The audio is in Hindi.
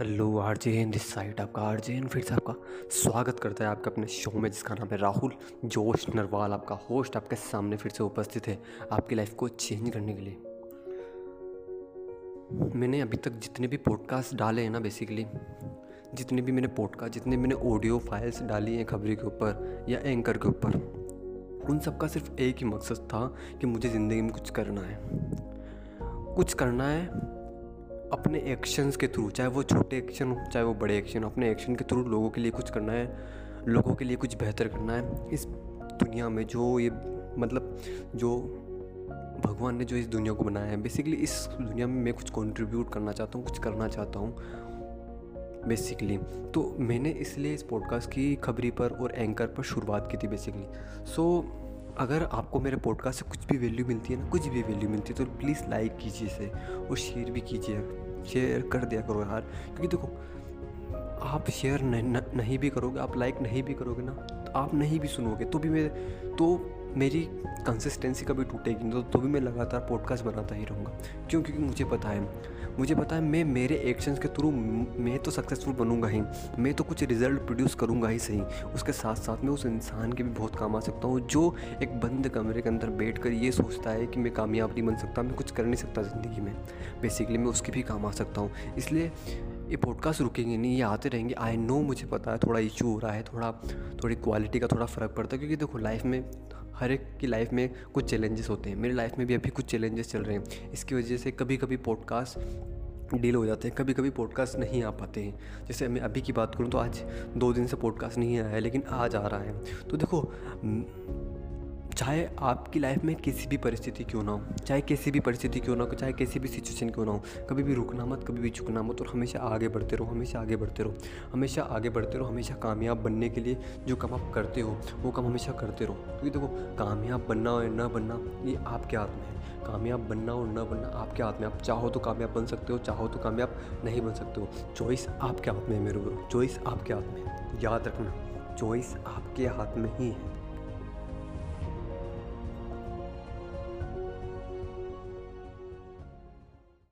Hello R J in this side आपका आर जे इन फिर से आपका स्वागत करता है आपका अपने शो में, जिसका नाम है राहुल जोश नरवाल। आपका होस्ट आपके सामने फिर से उपस्थित है आपकी लाइफ को चेंज करने के लिए। मैंने अभी तक जितने भी पॉडकास्ट डाले हैं ना बेसिकली जितने भी मैंने पॉडकास्ट जितने मैंने ऑडियो फाइल्स डाली हैं खबरी के ऊपर या एंकर के ऊपर, उन सब का सिर्फ़ एक ही मकसद था कि मुझे ज़िंदगी में कुछ करना है। कुछ करना है अपने एक्शंस के थ्रू चाहे वो छोटे एक्शन हो चाहे वो बड़े एक्शन हो अपने एक्शन के थ्रू लोगों के लिए कुछ करना है लोगों के लिए कुछ बेहतर करना है। इस दुनिया में जो ये मतलब जो भगवान ने जो इस दुनिया को बनाया है बेसिकली इस दुनिया में मैं कुछ कंट्रीब्यूट करना चाहता हूँ कुछ करना चाहता हूँ बेसिकली तो मैंने इसलिए इस पॉडकास्ट की खबरी पर और एंकर पर शुरुआत की थी बेसिकली सो so, अगर आपको मेरे पॉडकास्ट से कुछ भी वैल्यू मिलती है ना कुछ भी वैल्यू मिलती है तो प्लीज़ लाइक कीजिए इसे और शेयर भी कीजिए। शेयर कर दिया करो यार। क्योंकि देखो आप शेयर नहीं, नहीं भी करोगे आप लाइक नहीं भी करोगे ना आप नहीं भी सुनोगे तो भी मैं तो मेरी कंसिस्टेंसी कभी टूटेगी नहीं तो, तो भी मैं लगातार पॉडकास्ट बनाता ही रहूँगा। क्यों? क्योंकि मुझे पता है मुझे पता है मैं मेरे एक्शंस के थ्रू मैं तो सक्सेसफुल बनूँगा ही मैं तो कुछ रिज़ल्ट प्रोड्यूस करूँगा ही सही। उसके साथ साथ मैं उस इंसान के भी बहुत काम आ सकता हूँ जो एक बंद कमरे के अंदर बैठ कर ये सोचता है कि मैं कामयाब नहीं बन सकता मैं कुछ कर नहीं सकता ज़िंदगी में। बेसिकली मैं उसके भी काम आ सकता हूँ। इसलिए ये पॉडकास्ट रुकेंगे नहीं, ये आते रहेंगे। आई नो मुझे पता है, थोड़ा इशू हो रहा है, थोड़ा, थोड़ी क्वालिटी का थोड़ा फ़र्क पड़ता है, क्योंकि देखो लाइफ में, हर एक की लाइफ में कुछ चैलेंजेस होते हैं। मेरी लाइफ में भी अभी कुछ चैलेंजेस चल रहे हैं। इसकी वजह से कभी कभी पॉडकास्ट डील हो जाते हैं कभी कभी पॉडकास्ट नहीं आ पाते हैं। जैसे मैं अभी की बात करूँ तो आज दो दिन से पॉडकास्ट नहीं आया है, लेकिन आज आ रहा है। तो देखो चाहे आपकी लाइफ में किसी भी परिस्थिति क्यों ना हो, चाहे किसी भी परिस्थिति क्यों ना हो, चाहे किसी भी सिचुएशन क्यों ना हो, कभी भी रुकना मत, कभी भी झुकना मत और हमेशा आगे बढ़ते रहो, हमेशा आगे बढ़ते रहो, हमेशा आगे बढ़ते रहो, हमेशा कामयाब बनने के लिए जो काम आप करते हो, वो काम हमेशा करते रहो। क्योंकि देखो, कामयाब बनना और न बनना, ये आपके हाथ में है। कामयाब बनना और न बनना आपके हाथ में आप चाहो तो कामयाब बन सकते हो, चाहो तो कामयाब नहीं बन सकते हो। चॉइस आपके हाथ में है मेरे चॉइस आपके हाथ में याद रखना चॉइस आपके हाथ में ही है।